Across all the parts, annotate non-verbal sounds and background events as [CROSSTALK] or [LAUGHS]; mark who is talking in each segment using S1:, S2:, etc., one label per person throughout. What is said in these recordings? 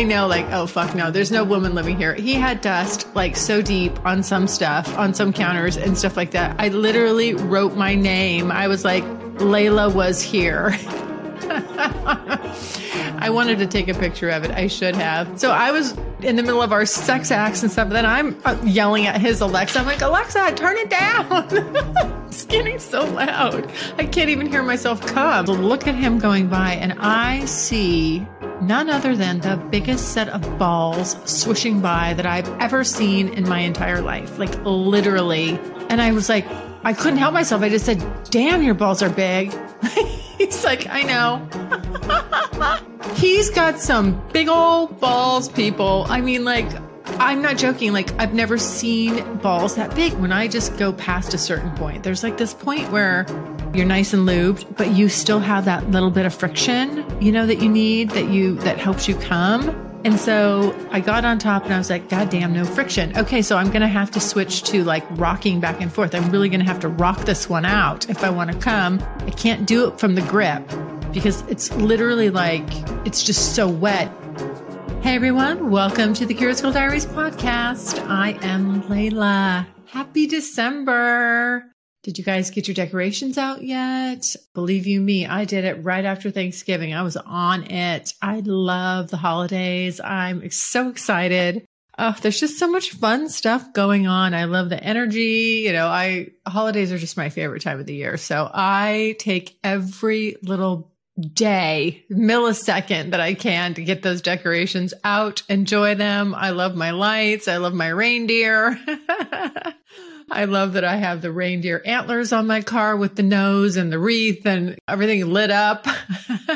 S1: I know, like, oh, fuck no, there's no woman living here. He had dust, like, so deep on some stuff, on some counters and stuff like that. I literally wrote my name. I was like, Layla was here. [LAUGHS] I wanted to take a picture of it. I should have. So I was in the middle of our sex acts and stuff. Then I'm uh, yelling at his Alexa. I'm like, Alexa, turn it down. [LAUGHS] it's getting so loud. I can't even hear myself come. Look at him going by, and I see none other than the biggest set of balls swishing by that I've ever seen in my entire life. Like literally. And I was like, I couldn't help myself. I just said, damn, your balls are big. [LAUGHS] He's like, I know. [LAUGHS] He's got some big old balls, people. I mean, like, I'm not joking. Like, I've never seen balls that big when I just go past a certain point. There's like this point where you're nice and lubed, but you still have that little bit of friction, you know, that you need that you, that helps you come. And so I got on top and I was like, God damn, no friction. Okay, so I'm going to have to switch to like rocking back and forth. I'm really going to have to rock this one out if I want to come. I can't do it from the grip because it's literally like, it's just so wet. Hey everyone, welcome to the Curious Girl Diaries podcast. I am Layla. Happy December. Did you guys get your decorations out yet? Believe you me, I did it right after Thanksgiving. I was on it. I love the holidays. I'm so excited. Oh, there's just so much fun stuff going on. I love the energy. You know, I holidays are just my favorite time of the year. So I take every little day, millisecond that I can to get those decorations out, enjoy them. I love my lights. I love my reindeer. [LAUGHS] I love that I have the reindeer antlers on my car with the nose and the wreath and everything lit up.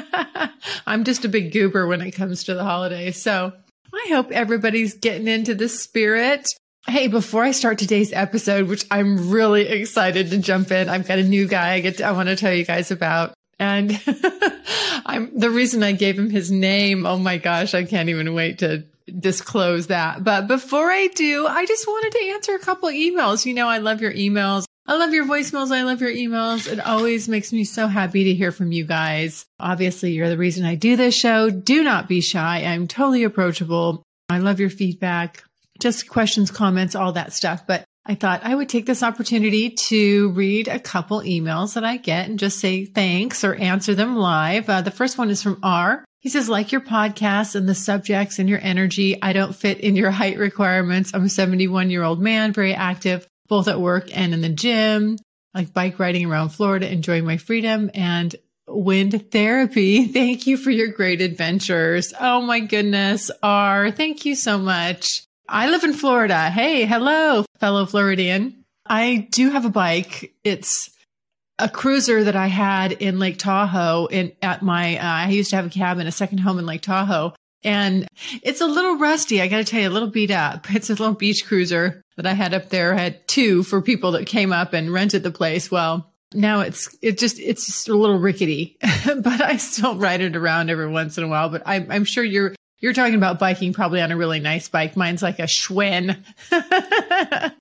S1: [LAUGHS] I'm just a big goober when it comes to the holidays. So I hope everybody's getting into the spirit. Hey, before I start today's episode, which I'm really excited to jump in, I've got a new guy I get to, I want to tell you guys about. And [LAUGHS] I'm the reason I gave him his name. Oh my gosh, I can't even wait to disclose that. But before I do, I just wanted to answer a couple emails. You know, I love your emails. I love your voicemails. I love your emails. It always makes me so happy to hear from you guys. Obviously, you're the reason I do this show. Do not be shy. I'm totally approachable. I love your feedback, just questions, comments, all that stuff. But I thought I would take this opportunity to read a couple emails that I get and just say thanks or answer them live. Uh, the first one is from R. He says, like your podcast and the subjects and your energy, I don't fit in your [LAUGHS] height requirements. I'm a 71 year old man, very active, both at work and in the gym, like bike riding around Florida, enjoying my freedom and wind therapy. [LAUGHS] Thank you for your great adventures. Oh my goodness. R, thank you so much. I live in Florida. Hey, hello, fellow Floridian. I do have a bike. It's a cruiser that I had in Lake Tahoe in at my uh, I used to have a cabin, a second home in Lake Tahoe. And it's a little rusty. I got to tell you, a little beat up. [LAUGHS] It's a little beach cruiser that I had up there. I had two for people that came up and rented the place. Well, now it's it just it's just a little rickety, [LAUGHS] but I still ride it around every once in a while. But I'm I'm sure you're you're talking about biking probably on a really nice bike. Mine's like a Schwinn. [LAUGHS]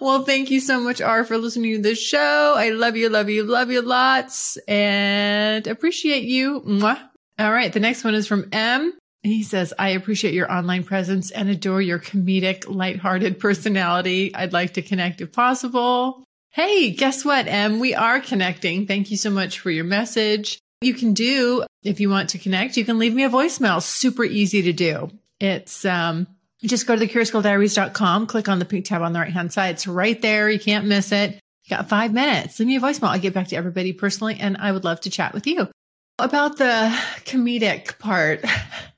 S1: Well, thank you so much, R, for listening to this show. I love you, love you, love you lots and appreciate you. Mwah. All right. The next one is from M. He says, I appreciate your online presence and adore your comedic, lighthearted [LAUGHS] personality. I'd like to connect if possible. Hey, guess what, M? We are connecting. Thank you so much for your message. You can do, if you want to connect, you can leave me a voicemail. Super easy to do. It's, um, just go to thecuriousgirldiaries.com, click on the pink tab on the right hand side. It's right there. You can't miss it. You got five minutes. Leave me a voicemail. I'll get back to everybody personally and I would love to chat with you. About the comedic part,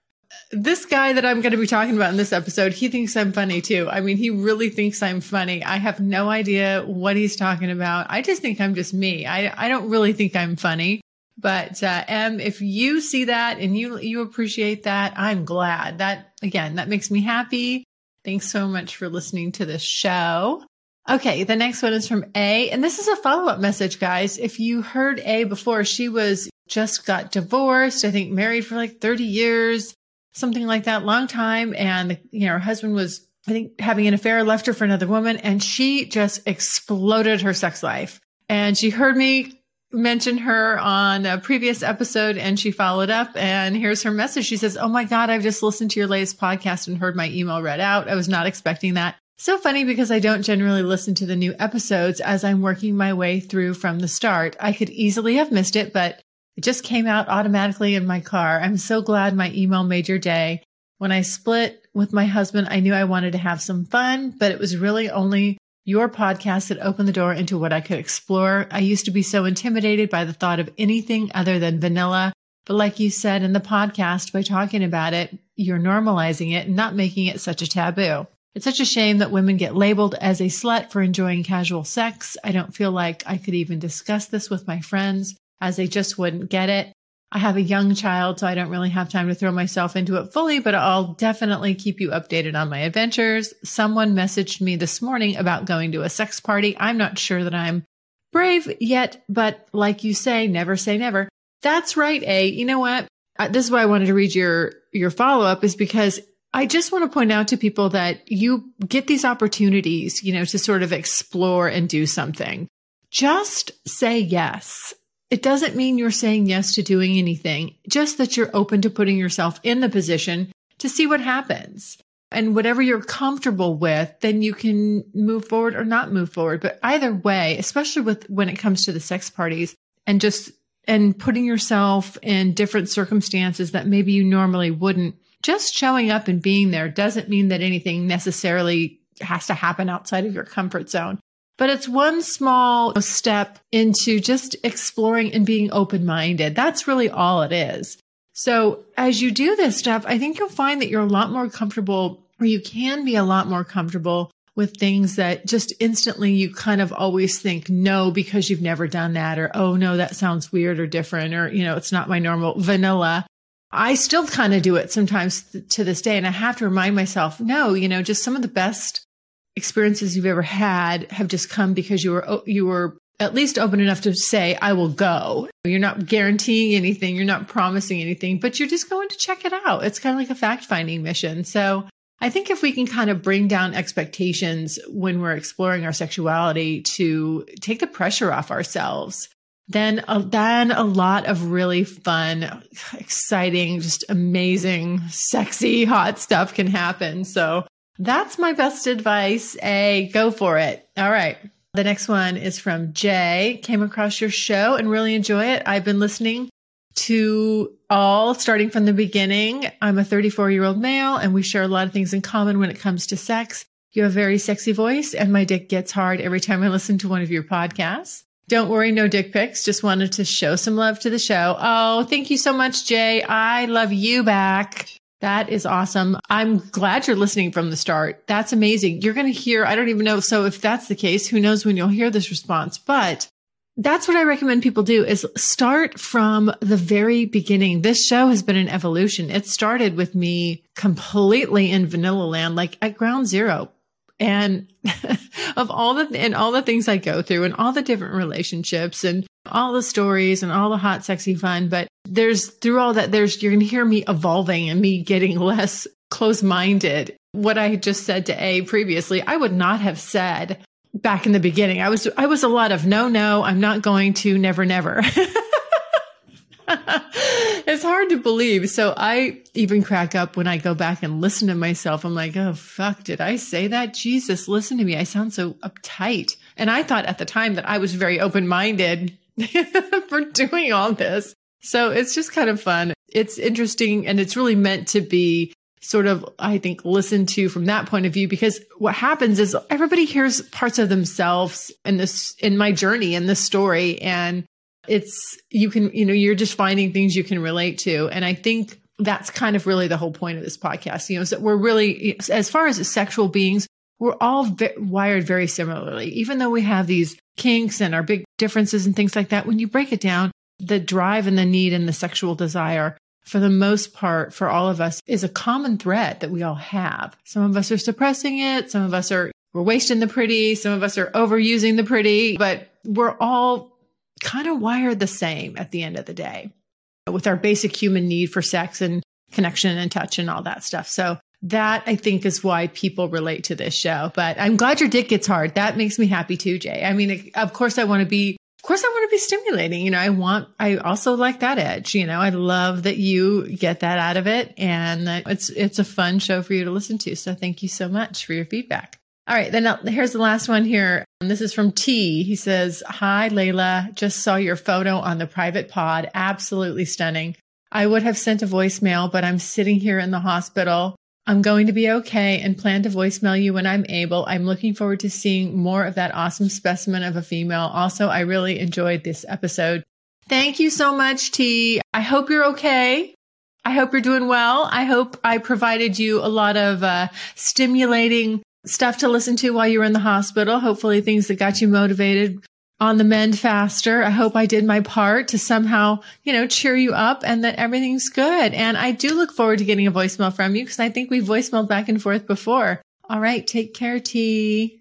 S1: [LAUGHS] this guy that I'm going to be talking about in this episode, he thinks I'm funny too. I mean, he really thinks I'm funny. I have no idea what he's talking about. I just think I'm just me. I, I don't really think I'm funny. But uh, Em, if you see that and you you appreciate that, I'm glad. That again, that makes me happy. Thanks so much for listening to this show. Okay, the next one is from A, and this is a follow up message, guys. If you heard A before, she was just got divorced. I think married for like 30 years, something like that, long time, and you know her husband was I think having an affair, left her for another woman, and she just exploded her sex life. And she heard me mentioned her on a previous episode and she followed up and here's her message. She says, Oh my God, I've just listened to your latest podcast and heard my email read out. I was not expecting that. So funny because I don't generally listen to the new episodes as I'm working my way through from the start. I could easily have missed it, but it just came out automatically in my car. I'm so glad my email made your day. When I split with my husband, I knew I wanted to have some fun, but it was really only your podcast that opened the door into what I could explore. I used to be so intimidated by the thought of anything other than vanilla. But like you said in the podcast, by talking about it, you're normalizing it and not making it such a taboo. It's such a shame that women get labeled as a slut for enjoying casual sex. I don't feel like I could even discuss this with my friends as they just wouldn't get it. I have a young child, so I don't really have time to throw myself into it fully, but I'll definitely keep you updated on my adventures. Someone messaged me this morning about going to a sex party. I'm not sure that I'm brave yet, but like you say, never say never. That's right, A. You know what? Uh, this is why I wanted to read your, your follow up is because I just want to point out to people that you get these opportunities, you know, to sort of explore and do something. Just say yes. It doesn't mean you're saying yes to doing anything, just that you're open to putting yourself in the position to see what happens. And whatever you're comfortable with, then you can move forward or not move forward. But either way, especially with when it comes to the sex parties and just and putting yourself in different circumstances that maybe you normally wouldn't, just showing up and being there doesn't mean that anything necessarily has to happen outside of your comfort zone but it's one small step into just exploring and being open minded. That's really all it is. So as you do this stuff, I think you'll find that you're a lot more comfortable or you can be a lot more comfortable with things that just instantly you kind of always think no because you've never done that or oh no that sounds weird or different or you know it's not my normal vanilla i still kind of do it sometimes to this day and i have to remind myself no you know just some of the best experiences you've ever had have just come because you were you were at least open enough to say I will go. You're not guaranteeing anything, you're not promising anything, but you're just going to check it out. It's kind of like a fact-finding mission. So I think if we can kind of bring down expectations when we're exploring our sexuality to take the pressure off ourselves, then then a lot of really fun, exciting, just amazing, sexy, hot stuff can happen. So that's my best advice. A go for it. All right. The next one is from Jay. Came across your show and really enjoy it. I've been listening to all starting from the beginning. I'm a 34 year old male and we share a lot of things in common when it comes to sex. You have a very sexy voice and my dick gets hard every time I listen to one of your podcasts. Don't worry, no dick pics. Just wanted to show some love to the show. Oh, thank you so much, Jay. I love you back. That is awesome. I'm glad you're listening from the start. That's amazing. You're going to hear, I don't even know. So if that's the case, who knows when you'll hear this response, but that's what I recommend people do is start from the very beginning. This show has been an evolution. It started with me completely in vanilla land, like at ground zero. And [LAUGHS] of all the, and all the things I go through and all the different relationships and all the stories and all the hot, sexy fun. But there's through all that, there's, you're going to hear me evolving and me getting [LAUGHS] less close minded. What I just said to A previously, I would not have said back in the beginning. I was, I was a lot of no, no, I'm not going to never, never. [LAUGHS] [LAUGHS] it's hard to believe. So I even crack up when I go back and listen to myself. I'm like, oh, fuck, did I say that? Jesus, listen to me. I sound so uptight. And I thought at the time that I was very open minded [LAUGHS] for doing all this. So it's just kind of fun. It's interesting and it's really meant to be sort of, I think, listened to from that point of view because what happens is everybody hears parts of themselves in this, in my journey, in this story. And it's, you can, you know, you're just finding things you can relate to. And I think that's kind of really the whole point of this podcast. You know, so we're really, as far as sexual beings, we're all wired very similarly. Even though we have these kinks and our big differences and things like that, when you break it down, the drive and the need and the sexual desire, for the most part, for all of us, is a common thread that we all have. Some of us are suppressing it. Some of us are, we're wasting the pretty. Some of us are overusing the pretty, but we're all kind of wired the same at the end of the day with our basic human need for sex and connection and touch and all that stuff. So that I think is why people relate to this show. But I'm glad your dick gets hard. That makes me happy too, Jay. I mean, of course I want to be of course I want to be stimulating. You know, I want, I also like that edge. You know, I love that you get that out of it and that it's, it's a fun show for you to listen to. So thank you so much for your feedback. All right. Then uh, here's the last one here. This is from T. He says, Hi, Layla. Just saw your photo on the private pod. Absolutely stunning. I would have sent a voicemail, but I'm sitting here in the hospital. I'm going to be okay and plan to voicemail you when I'm able. I'm looking forward to seeing more of that awesome specimen of a female. Also, I really enjoyed this episode. Thank you so much, T. I hope you're okay. I hope you're doing well. I hope I provided you a lot of uh, stimulating stuff to listen to while you were in the hospital. Hopefully things that got you motivated on the mend faster. I hope I did my part to somehow, you know, cheer you up and that everything's good. And I do look forward to getting a voicemail from you because I think we voicemailed back and forth before. All right. Take care, T.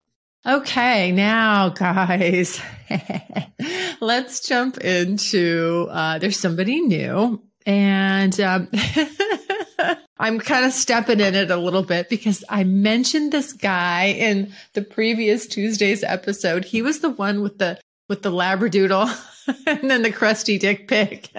S1: Okay, now guys, [LAUGHS] let's jump into uh, there's somebody new, and um, [LAUGHS] I'm kind of stepping in it a little bit because I mentioned this guy in the previous Tuesday's episode. He was the one with the with the labradoodle [LAUGHS] and then the crusty dick pic.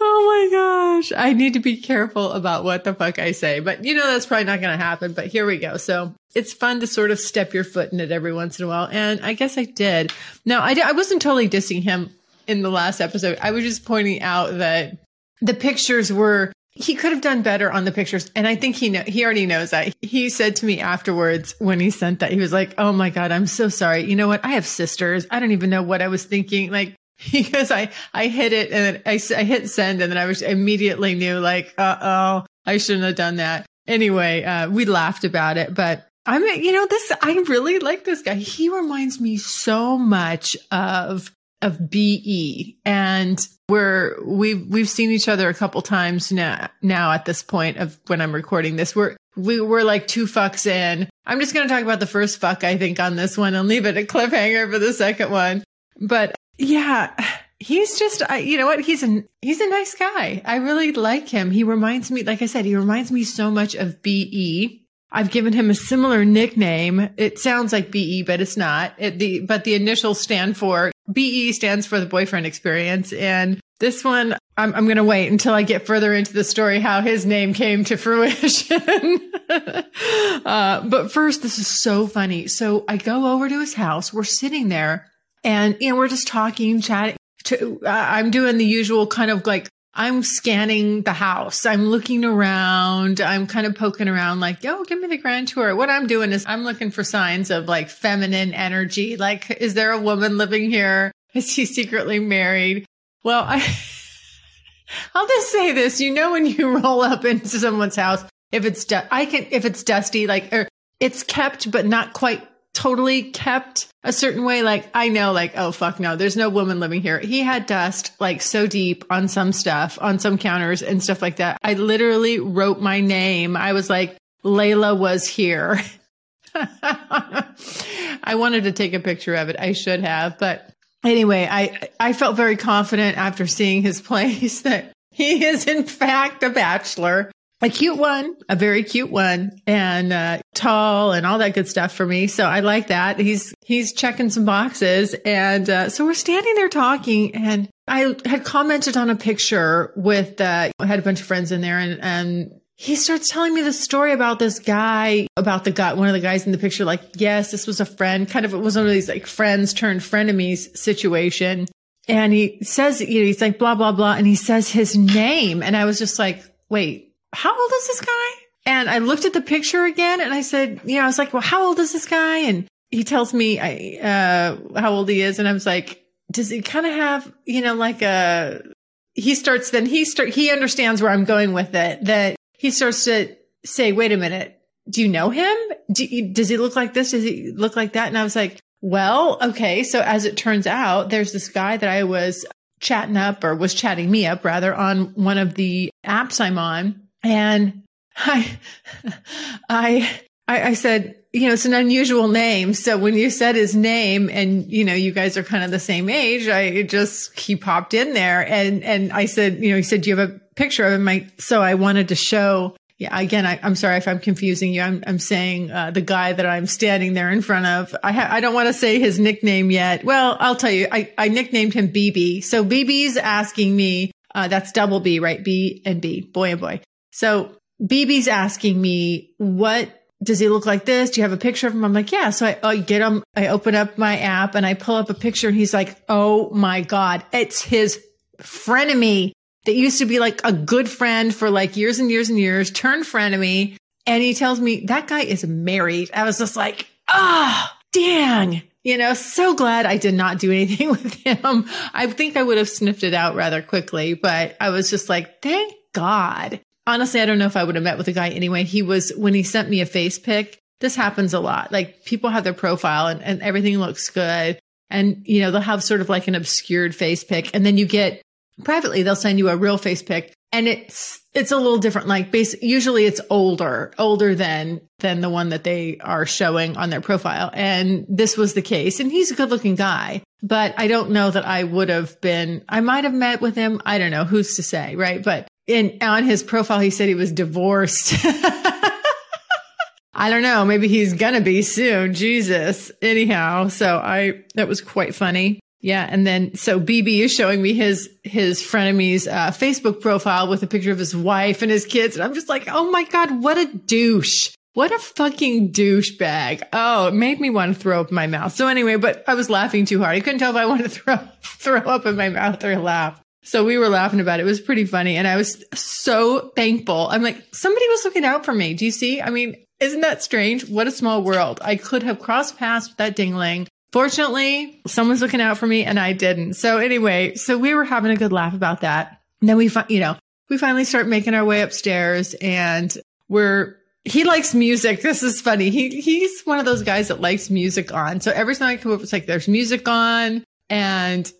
S1: Oh my gosh. I need to be careful about what the fuck I say, but you know, that's probably not going to happen, but here we go. So it's fun to sort of step your foot in it every once in a while. And I guess I did. Now I, I wasn't totally dissing him in the last episode. I was just pointing out that the pictures were, he could have done better on the pictures. And I think he know, he already knows that. He said to me afterwards when he sent that, he was like, Oh my God, I'm so sorry. You know what? I have sisters. I don't even know what I was thinking. Like, [LAUGHS] because I, I hit it and then I, I hit send and then I was immediately knew like, uh oh, I shouldn't have done that. Anyway, uh, we laughed about it, but I'm, you know, this, I really like this guy. He reminds me so much of, of BE and we're, we've, we've seen each other a couple times now, now at this point of when I'm recording this. We're, we were like two fucks in. I'm just going to talk about the first fuck, I think, on this one and leave it a cliffhanger for the second one. But yeah, he's just, I, you know what? He's a, he's a nice guy. I really like him. He reminds me, like I said, he reminds me so much of BE. I've given him a similar nickname. It sounds like BE, but it's not. It, the, but the initials stand for BE stands for the boyfriend experience. And this one, I'm, I'm going to wait until I get further into the story, how his name came to [LAUGHS] fruition. uh, but first, this is so funny. So I go over to his house. We're sitting there and, you know, we're just talking, chatting. To, uh, I'm doing the usual kind of like, I'm scanning the house. I'm looking around. I'm kind of poking around like, yo, give me the grand tour. What I'm doing is I'm looking for signs of like feminine energy. Like, is there a woman living here? Is he secretly married? Well, I, [LAUGHS] I'll just say this. You know, when you [LAUGHS] roll up into someone's house, if it's, du- I can, if it's dusty, like, or it's kept, but not quite totally kept a certain way. Like I know, like, oh fuck no, there's no woman living here. He had dust like so deep on some stuff, on some counters and stuff like that. I literally wrote my name. I was like, Layla was here. [LAUGHS] I wanted to take a picture of it. I should have, but anyway, I, I felt very confident after seeing his [LAUGHS] place that he is in fact a bachelor a cute one, a very cute one and uh, tall and all that good stuff for me. So I like that. He's, he's checking some boxes. And uh, so we're standing there talking and I had commented on a picture with, uh, I had a bunch of friends in there and, and he starts telling me the story about this guy, about the guy, one of the guys in the picture, like, yes, this was a friend, kind of, it was one of these like friends turned frenemies situation. And he says, you know, he's like, blah, blah, blah. And he says his name. And I was just like, wait, how old is this guy? And I looked at the picture again and I said, you know, I was like, well, how old is this guy? And he tells me, I, uh, how old he is. And I was like, does he kind of have, you know, like a, he starts, then he start, he understands where I'm going with it, that he starts to say, wait a minute, do you know him? Do you, does he look like this? Does he look like that? And I was like, well, okay. So as it turns out, there's this guy that I was chatting up or was chatting me up rather on one of the apps I'm on. And I, I, I, said, you know, it's an unusual name. So when you said his name and, you know, you guys are kind of the same age, I just, he popped in there and, and I said, you know, he said, do you have a picture of him? I, so I wanted to show yeah, again, I, am sorry if I'm confusing you. I'm, I'm saying uh, the guy that I'm standing there in front of. I, ha- I don't want to say his nickname yet. Well, I'll tell you. I, I nicknamed him BB. So BB's asking me. Uh, that's double B, right? B and B, boy and boy. So BB's asking me, what does he look like this? Do you have a picture of him? I'm like, yeah. So I, I get him. I open up my app and I pull up a picture, and he's like, oh my god, it's his frenemy that used to be like a good friend for like years and years and years, turned frenemy. And he tells me that guy is married. I was just like, oh, dang. You know, so glad I did not do anything [LAUGHS] with him. I think I would have sniffed it out rather quickly, but I was just like, thank God. Honestly, I don't know if I would have met with a guy anyway. He was, when he sent me a face pic, this happens a lot. Like people have their profile and, and everything looks good. And, you know, they'll have sort of like an obscured face pic. And then you get privately they'll send you a real face pic and it's it's a little different like base usually it's older older than than the one that they are showing on their profile and this was the case and he's a good looking guy but i don't know that i would have been i might have met with him i don't know who's to say right but in on his profile he said he was divorced [LAUGHS] I don't know. Maybe he's gonna be soon. Jesus. Anyhow, so I, that was quite funny. Yeah. And then, so BB is showing me his, his frenemy's uh, Facebook profile with a picture of his wife and his kids. And I'm just like, oh my God, what a douche. What a fucking douchebag. Oh, it made me want to throw up my mouth. So anyway, but I was laughing too hard. I couldn't tell if I wanted to throw, [LAUGHS] throw up in my mouth or laugh. So we were laughing about it. It was pretty funny. And I was so thankful. I'm like, somebody was looking out for me. Do you see? I mean, isn't that strange? What a small world. I could have crossed paths with that dingling Fortunately, someone's looking out for me and I didn't. So anyway, so we were having a good laugh about that. And then we, fi- you know, we finally start making our way upstairs and we're, he likes music. This is funny. He, he's one of those guys that likes music on. So every time I come over, it's like there's music on. And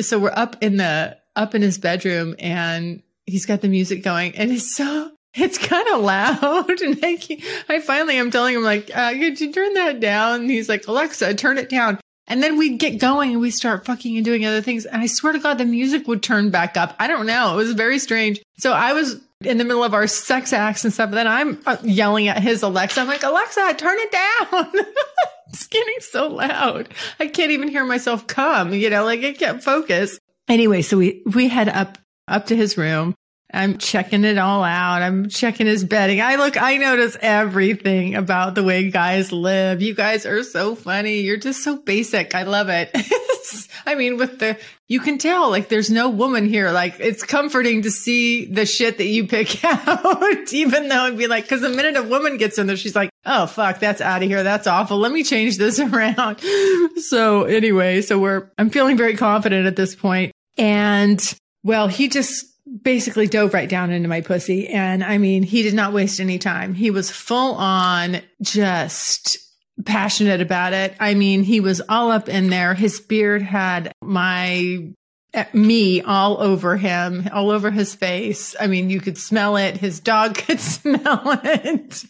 S1: so we're up in the, up in his bedroom and he's got the music going and it's so, [LAUGHS] it's kind of loud. [LAUGHS] And I, I finally am telling him like, uh, could you turn that down? And he's like, Alexa, turn it down. And then we'd get going and we start fucking and doing other things. And I swear to God, the music would turn back up. I don't know. It was very strange. So I was in the middle of our sex acts and stuff. and Then I'm uh, yelling at his Alexa. I'm like, Alexa, turn it down. [LAUGHS] it's getting so loud. I can't even hear myself come, you know, like I can't focus. Anyway, so we, we head up, up to his room I'm checking it all out. I'm checking his bedding. I look, I notice everything about the way guys live. You guys are so funny. You're just so basic. I love it. [LAUGHS] I mean, with the, you can tell like there's no woman here. Like it's comforting to see the shit that you pick [LAUGHS] out, even though it'd be like, cause the minute a woman gets in there, she's like, Oh, fuck, that's out of here. That's awful. Let me change this [LAUGHS] around. so anyway, so we're, I'm feeling very confident at this point. And well, he just, basically dove right down into my pussy. And I mean, he did not waste any time. He was full on just passionate about it. I mean, he was all up in there. His beard had my eh, me all over him, all over his face. I mean, you could smell it. His dog [LAUGHS] could smell it.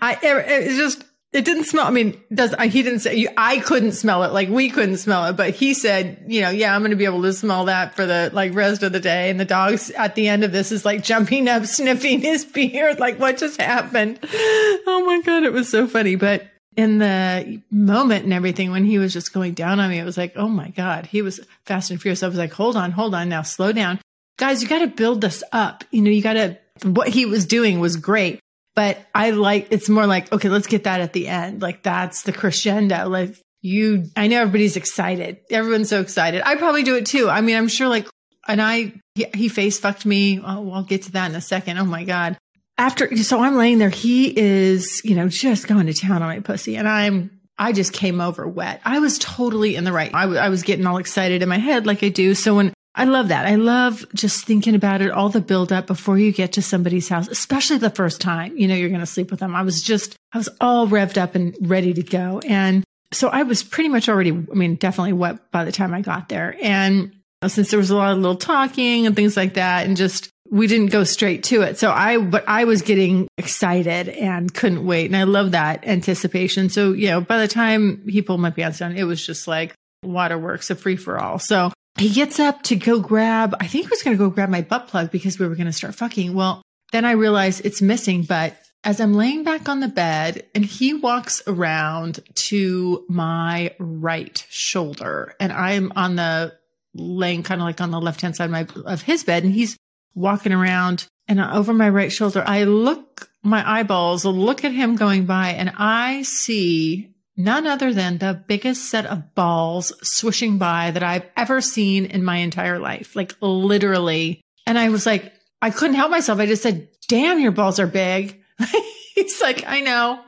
S1: I, it, it just, it didn't smell. I mean, does uh, he didn't say I couldn't smell it like we couldn't smell it, but he said, you know, yeah, I'm going to be able to smell that for the like rest of the day. And the dogs at the end of this is like jumping up, [LAUGHS] sniffing his beard, like what just happened? Oh my god, it was so funny. But in the moment and everything, when he was just going down on me, it was like, oh my god, he was fast and furious. I was like, hold on, hold on, now slow down, guys. You got to build this up. You know, you got to what he was doing was great. But I like, it's more like, okay, let's get that at the end. Like that's the crescendo. Like you, I know everybody's excited. Everyone's so excited. I probably do it too. I mean, I'm sure like, and I, he, he face fucked me. Oh, I'll get to that in a second. Oh my God. After, so I'm laying there. He is, you know, just going to town on my pussy and I'm, I just came over wet. I was totally in the right. I, w- I was getting all excited in my head like I do. So when I love that. I love just thinking about it, all the build up before you get to somebody's house, especially the first time, you know, you're going to sleep with them. I was just, I was all revved up and ready to go. And so I was pretty much already, I mean, definitely wet by the time I got there. And since there was a lot of little talking and things like that, and just we didn't go straight to it. So I, but I was getting excited and couldn't wait. And I love that anticipation. So, you know, by the time he pulled my pants down, it was just like waterworks, a free for all. So he gets up to go grab, I think he was going to go grab my butt plug because we were going to start fucking. Well, then I realize it's missing, but as I'm laying back on the bed and he walks around to my right shoulder and I'm on the laying kind of like on the left hand side of, my, of his bed and he's walking around and over my right shoulder, I look my eyeballs, look at him going by and I see none other than the biggest set of balls swishing by that I've ever seen in my entire life. Like literally. And I was like, I couldn't help myself. I just said, damn, your balls are big. [LAUGHS] He's like, I know.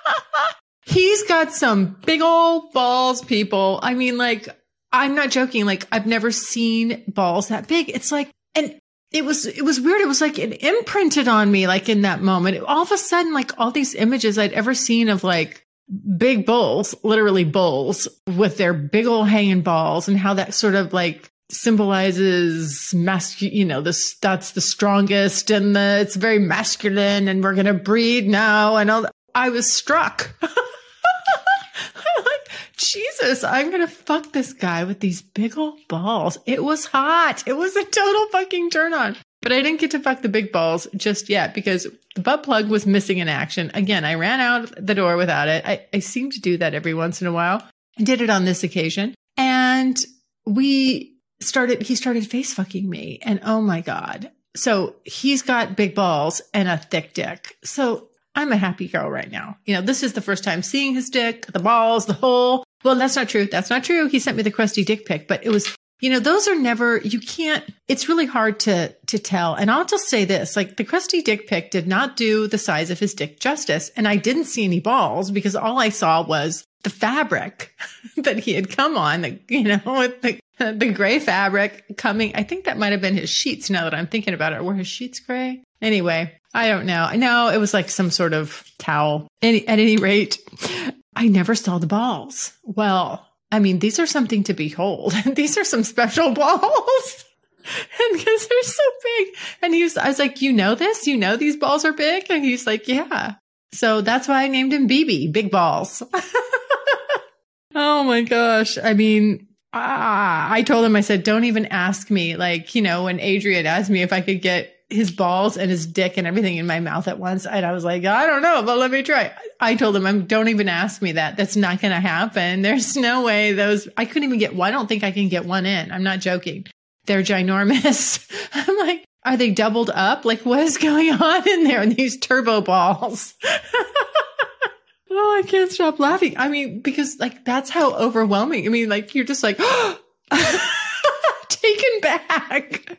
S1: [LAUGHS] He's got some big old balls, people. I mean, like, I'm not joking. Like, I've never seen balls that big. It's like, and it was, it was weird. It was like it imprinted on me, like in that moment. All of a sudden, like all these images I'd ever seen of like big bulls, literally bulls with their big old hanging balls and how that sort of like symbolizes masculine, you know, this, that's the strongest and the, it's very masculine and we're going to breed now and all. I was struck. [LAUGHS] like, Jesus, I'm going to fuck this guy with these big old balls. It was hot. It was a total fucking turn on. But I didn't get to fuck the big balls just yet because the butt plug was missing in action. Again, I ran out the door without it. I, I seem to do that every once in a while. I did it on this occasion. And we started, he started face fucking me. And oh my God. So he's got big balls and a thick dick. So I'm a happy girl right now. You know, this is the first time seeing his dick, the balls, the hole. Well, that's not true. That's not true. He sent me the crusty dick pic, but it was you know, those are never, you can't, it's really hard to, to tell. And I'll just say this, like the crusty dick pic did not do the size of his dick justice. And I didn't see any balls because all I saw was the fabric [LAUGHS] that he had come on, you know, [LAUGHS] with the, the gray fabric coming. I think that might have been his sheets now that I'm thinking about it. Were his sheets gray? Anyway, I don't know. No, it was like some sort of towel. Any, at any rate, I never saw the balls. Well, I mean, these are something to behold. [LAUGHS] these are some special balls. [LAUGHS] and because they're so big. And he was, I was like, you know this? You know these balls are big? And he's like, yeah. So that's why I named him BB, Big Balls. [LAUGHS] oh my gosh. I mean, ah, I told him, I said, don't even ask me. Like, you know, when Adrian asked me if I could get his balls and his dick and everything in my mouth at once. And I was like, I don't know, but let me try. I told him, I'm, don't even ask me that. That's not going to happen. [LAUGHS] There's no way those, I couldn't even get one. I don't think I can get one in. I'm not joking. They're ginormous. [LAUGHS] I'm like, are they doubled up? Like what is going [LAUGHS] on in there? And these turbo balls. oh, I can't stop laughing. I mean, because like that's how overwhelming. I mean, like you're just like, [GASPS] [LAUGHS] taken back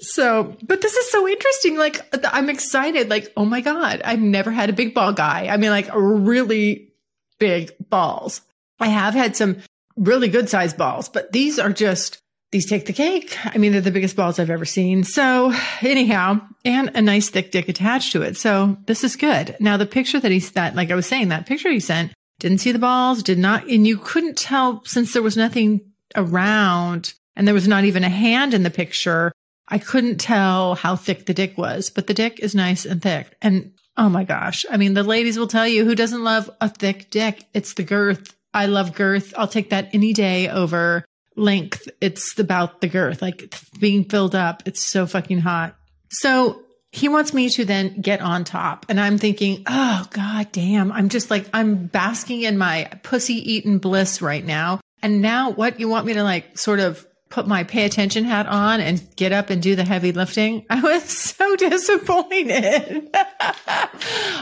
S1: so, but this is so interesting. Like, I'm excited. Like, oh my God, I've never had a big ball guy. I mean, like really big balls. I have had some really good sized balls, but these are just, these take the cake. I mean, they're the biggest balls I've ever seen. So anyhow, and a nice thick dick attached to it. So this is good. Now the picture that he that, like I was saying, that picture he sent didn't see the balls, did not, and you couldn't tell since there was nothing around and there was not even a hand in the picture. I couldn't tell how thick the dick was, but the dick is nice and thick. And oh my gosh. I mean, the ladies will tell you who doesn't love a thick dick? It's the girth. I love girth. I'll take that any day over length. It's about the girth, like being filled up. It's so fucking hot. So he wants me to then get on top. And I'm thinking, oh, God damn. I'm just like, I'm basking in my pussy eaten bliss right now. And now what you want me to like sort of put my pay attention hat on and get up and do the heavy lifting, [LAUGHS] I was so disappointed. [LAUGHS]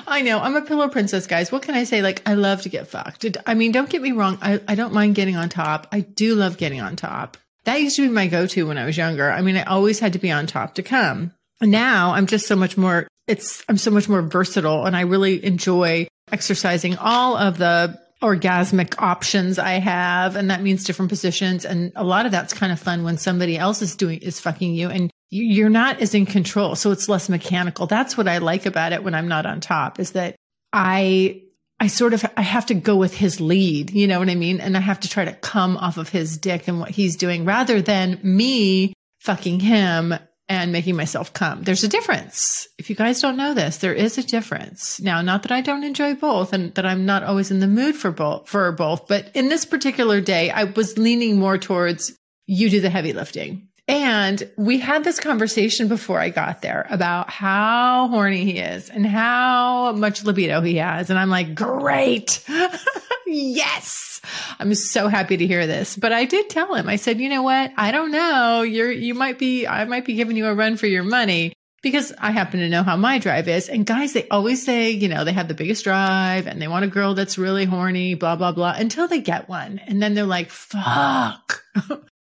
S1: I know I'm a pillow princess, guys. What can I say? Like, I love to get fucked. I mean, don't get me wrong. I, I don't mind getting on top. I do love getting on top. That used to be my go to when I was younger. I mean, I always had to be on top to come. Now I'm just so much more, it's, I'm so much more versatile and I really enjoy exercising all of the orgasmic options I have. And that means different positions. And a lot of that's kind of fun when somebody else is doing, is fucking you and you're not as in control. So it's less mechanical. That's what I like about it when I'm not on top is that I, I sort of, I have to go with his lead. You know what I mean? And I have to try to come off of his dick and what he's doing rather than me fucking him and making myself come. There's a difference. If you guys don't know this, there is a difference. Now, not that I don't enjoy both and that I'm not always in the mood for both, for both, but in this particular day, I was leaning more towards you do the heavy lifting. And we had this conversation before I got there about how horny he is and how much libido he has. And I'm like, great. [LAUGHS] yes. I'm so happy to hear this. But I did tell him, I said, you know what? I don't know. You're, you might be, I might be giving you a run for your money because I happen to know how my drive is. And guys, they always say, you know, they have the biggest drive and they want a girl that's really horny, blah, blah, blah, until they get one. And then they're like, fuck, [LAUGHS]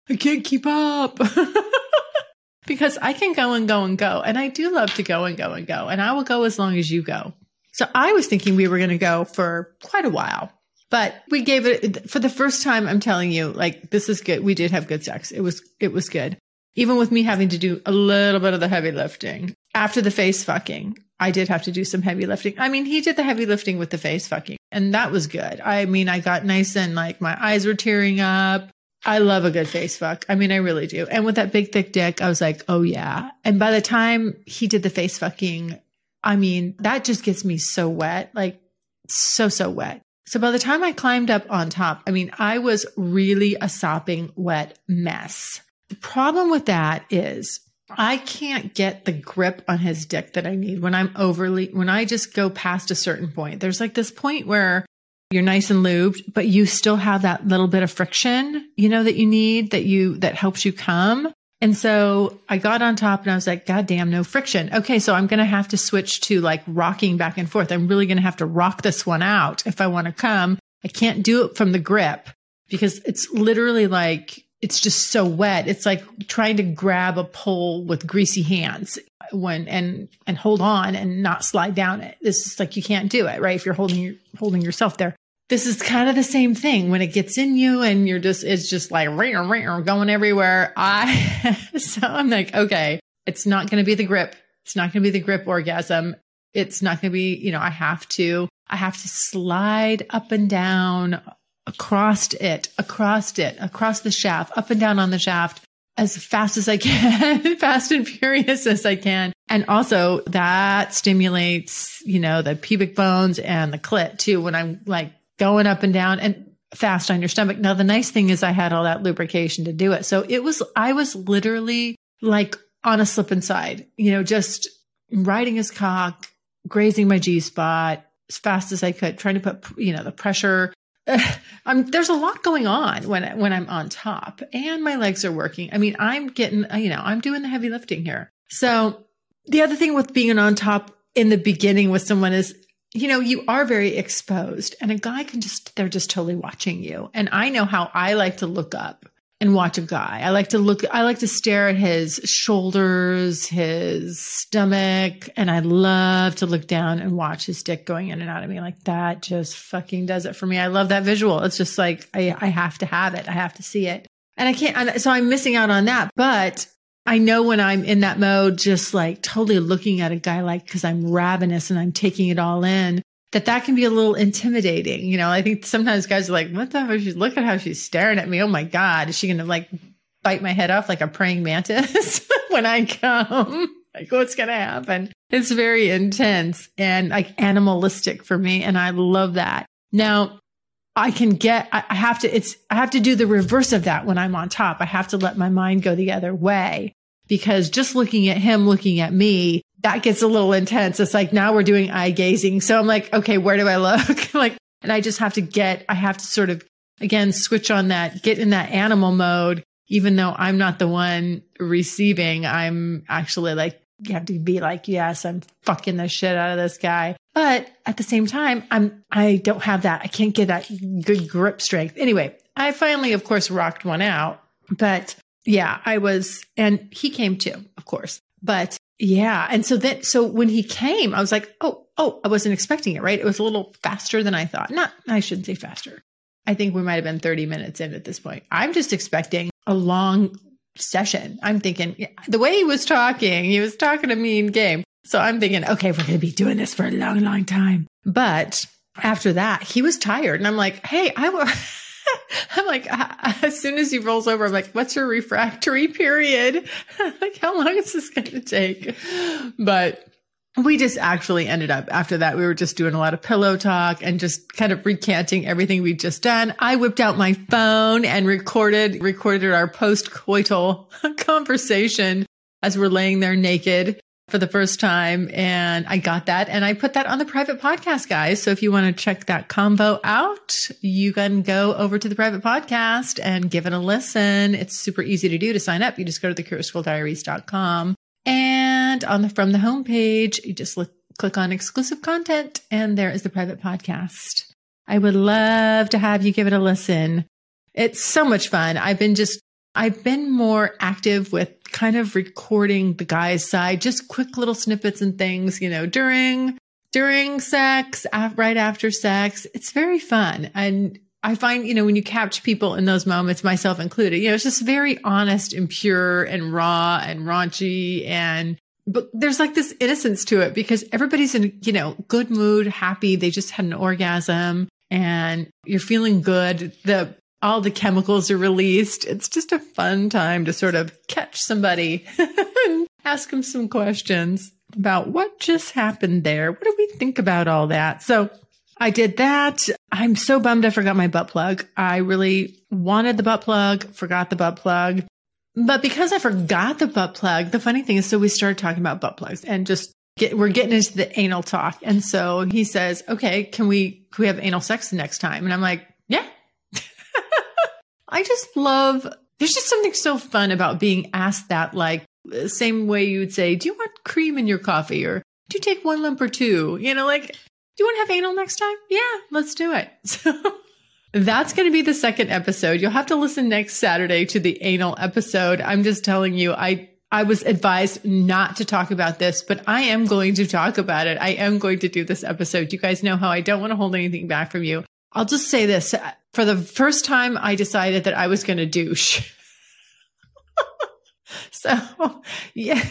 S1: I can't keep up. [LAUGHS] because I can go and go and go. And I do love to go and go and go. And I will go as long as you go. So I was thinking we were going to go for quite a while. But we gave it for the first time. I'm telling you, like, this is good. We did have good sex. It was, it was good. Even with me having to do a little bit of the heavy lifting after the face fucking, I did have to do some heavy lifting. I mean, he did the heavy lifting with the face fucking and that was good. I mean, I got nice and like my eyes were tearing up. I love a good face fuck. I mean, I really do. And with that big thick dick, I was like, oh yeah. And by the time he did the face fucking, I mean, that just gets me so wet, like so, so wet. So by the time I climbed up on top, I mean, I was really a sopping wet mess. The problem with that is I can't get the grip on his dick that I need when I'm overly, when I just go past a certain point. There's like this point where you're nice and lubed, but you still have that little bit of friction, you know, that you need that you, that helps you come. And so I got on top and I was like, God damn, no friction. Okay. So I'm going to have to switch to like rocking back and forth. I'm really going to have to rock this one out if I want to come. I can't do it from the grip because it's literally like, it's just so wet. It's like trying to grab a pole with greasy hands when and and hold on and not slide down it. This is like you can't do it, right? If you're holding holding yourself there this is kind of the same thing when it gets in you and you're just, it's just like ring, ring, going everywhere. I, [LAUGHS] so I'm like, okay, it's not going to be the grip. It's not going to be the grip orgasm. It's not going to be, you know, I have to, I have to slide up and down across it, across it, across the shaft, up and down on the shaft as fast as I can, [LAUGHS] fast and furious as I can. And also that stimulates, you know, the pubic bones and the clit too. When I'm like going up and down and fast on your stomach. Now, the nice thing is I had all that lubrication to do it. So it was, I was literally like on a slip and slide, you know, just riding his cock, grazing my G spot as fast as I could, trying to put, you know, the pressure. [SIGHS] I'm, there's a lot going on when, when I'm on top and my legs are working. I mean, I'm getting, you know, I'm doing the heavy lifting here. So the other thing with being on top in the beginning with someone is you know, you are very exposed and a guy can just, they're just totally watching you. And I know how I like to look up and watch a guy. I like to look, I like to stare at his shoulders, his stomach, and I love to look down and watch his dick going in and out of me. Like that just fucking does it for me. I love that visual. It's just like, I, I have to have it. I have to see it. And I can't, so I'm missing out on that. But I know when I'm in that mode, just like totally looking at a guy like, cause I'm ravenous and I'm taking it all in, that that can be a little intimidating. You know, I think sometimes guys are like, what the hell? Look at how she's staring at me. Oh my God. Is she going to like bite my head off like a praying mantis [LAUGHS] when I come? like what's going to happen? It's very intense and like animalistic for me. And I love that. Now, I can get, I have to, it's, I have to do the reverse of that when I'm on top. I have to let my mind go the other way because just looking at him, looking at me, that gets a little intense. It's like now we're doing eye gazing. So I'm like, okay, where do I look? [LAUGHS] like, and I just have to get, I have to sort of again switch on that, get in that animal mode even though I'm not the one receiving, I'm actually like, you have to be like, yes, I'm fucking the shit out of this guy. But at the same time, I'm, I don't have that. I can't get that good grip strength. Anyway, I finally, of course, rocked one out, but yeah, I was, and he came too, of course, but yeah. And so then, so when he came, I was like, oh, oh, I wasn't expecting it, right? It was a little faster than I thought. Not, I shouldn't say faster. I think we might have been 30 minutes in at this point. I'm just expecting a long session. I'm thinking the way he was talking, he was talking a mean game. So I'm thinking, okay, we're going to be doing this for a long, long time. But after that, he was tired. And I'm like, hey, I will. [LAUGHS] [LAUGHS] I'm like, uh, as soon as he rolls over, I'm like, what's your refractory period? [LAUGHS] like, how long is this going to take? But we just actually ended up after that. We were just doing a lot of pillow talk and just kind of recanting everything we'd just done. I whipped out my phone and recorded, recorded our post coital [LAUGHS] conversation as we're laying there naked for the first time. And I got that and I put that on the private podcast, guys. So if you want to check that combo out, you can go over to the private podcast and give it a listen. It's super easy to do to sign up. You just go to thecuriousgirldiaries.com and on the, from the homepage, you just look, click on exclusive content and there is the private podcast. I would love to have you give it a listen. It's so much fun. I've been just I've been more active with kind of recording the guy's side, just quick little snippets and things, you know, during during sex, right after sex. It's very fun. And I find, you know, when you catch people in those moments, myself included, you know, it's just very honest and pure and raw and raunchy and but there's like this innocence to it because everybody's in, you know, good mood, happy. They just had an orgasm and you're feeling good. The all the chemicals are released. It's just a fun time to sort of catch somebody and ask them some questions about what just happened there. What do we think about all that? So I did that. I'm so bummed I forgot my butt plug. I really wanted the butt plug, forgot the butt plug. But because I forgot the butt plug, the funny thing is, so we started talking about butt plugs and just get, we're getting into the anal talk. And so he says, okay, can we, can we have anal sex the next time? And I'm like, yeah, I just love, there's just something so fun about being asked that, like, same way you would say, Do you want cream in your coffee? Or do you take one lump or two? You know, like, do you want to have anal next time? Yeah, let's do it. [LAUGHS] So that's going to be the second episode. You'll have to listen next Saturday to the anal episode. I'm just telling you, I I was advised not to talk about this, but I am going to talk about it. I am going to do this episode. You guys know how I don't want to hold anything back from you. I'll just say this. For the first time, I decided that I was going to douche. [LAUGHS] so, yeah,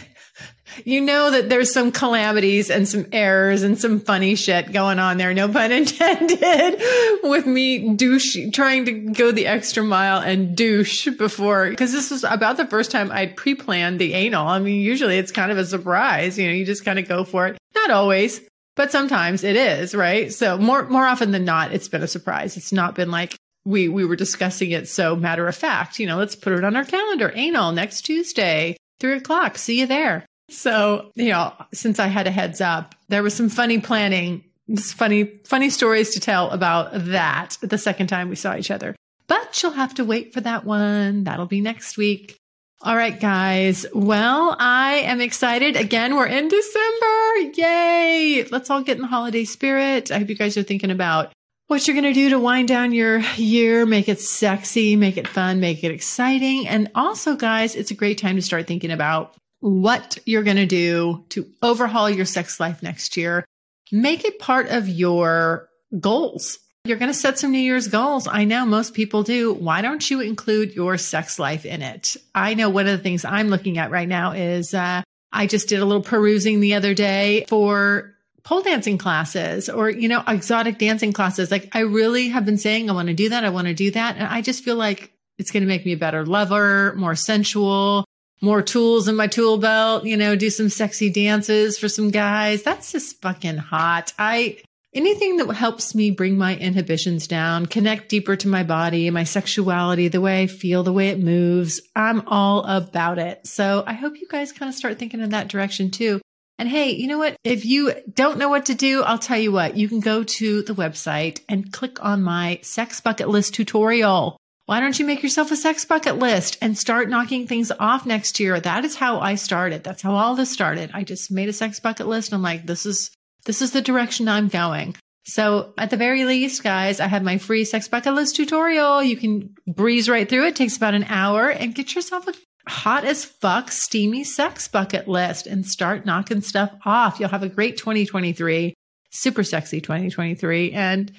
S1: you know that there's some calamities and some errors and some funny shit going on there. No pun intended [LAUGHS] with me douche, trying to go the extra mile and douche before, because this was about the first time I'd pre-planned the anal. I mean, usually it's kind of a surprise. You know, you just kind of go for it. Not always but sometimes it is, right? So more, more often than not, it's been a surprise. It's not been like we, we were discussing it so matter of fact, you know, let's put it on our calendar. Anal next Tuesday, three o'clock. See you there. So, you know, since I had a heads up, there was some funny planning, funny, funny stories to tell about that the second time we saw each other. But you'll have to wait for that one. That'll be next week. All right, guys. Well, I am excited. Again, we're in December. Yay. Let's all get in the holiday spirit. I hope you guys are thinking about what you're going to do to wind down your year, make it sexy, make it fun, make it exciting. And also, guys, it's a great time to start thinking about what you're going to do to overhaul your sex life next year. Make it part of your goals you're going to set some New Year's goals. I know most people do. Why don't you include your sex life in it? I know one of the things I'm looking at right now is uh, I just did a little perusing the other day for pole dancing classes or, you know, exotic dancing classes. Like I really have been saying, I want to do that. I want to do that. And I just feel like it's going to make me a better lover, more sensual, more tools in my tool belt, you know, do some sexy dances for some guys. That's just fucking hot. I, anything that helps me bring my inhibitions down, connect deeper to my body, my sexuality, the way I feel, the way it moves, I'm all about it. So I hope you guys kind of start thinking in that direction too. And hey, you know what? If you don't know what to do, I'll tell you what, you can go to the website and click on my sex bucket list tutorial why don't you make yourself a sex bucket list and start knocking things off next year? That is how I started. That's how all this started. I just made a sex bucket list. And I'm like, this is, this is the direction I'm going. So at the very least, guys, I have my free sex bucket list tutorial. You can breeze right through it. it takes about an hour and get yourself a hot as fuck, steamy sex bucket list and start knocking stuff off. You'll have a great 2023, super sexy 2023, and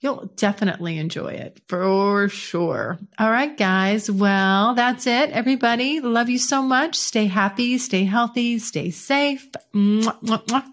S1: you'll definitely enjoy it for sure. All right, guys. Well, that's it. Everybody, love you so much. Stay happy, stay healthy, stay safe. Mwah, mwah, mwah.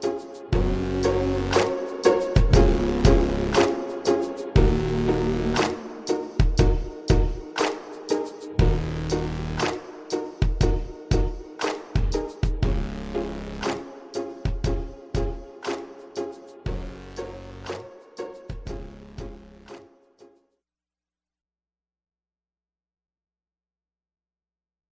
S1: thank you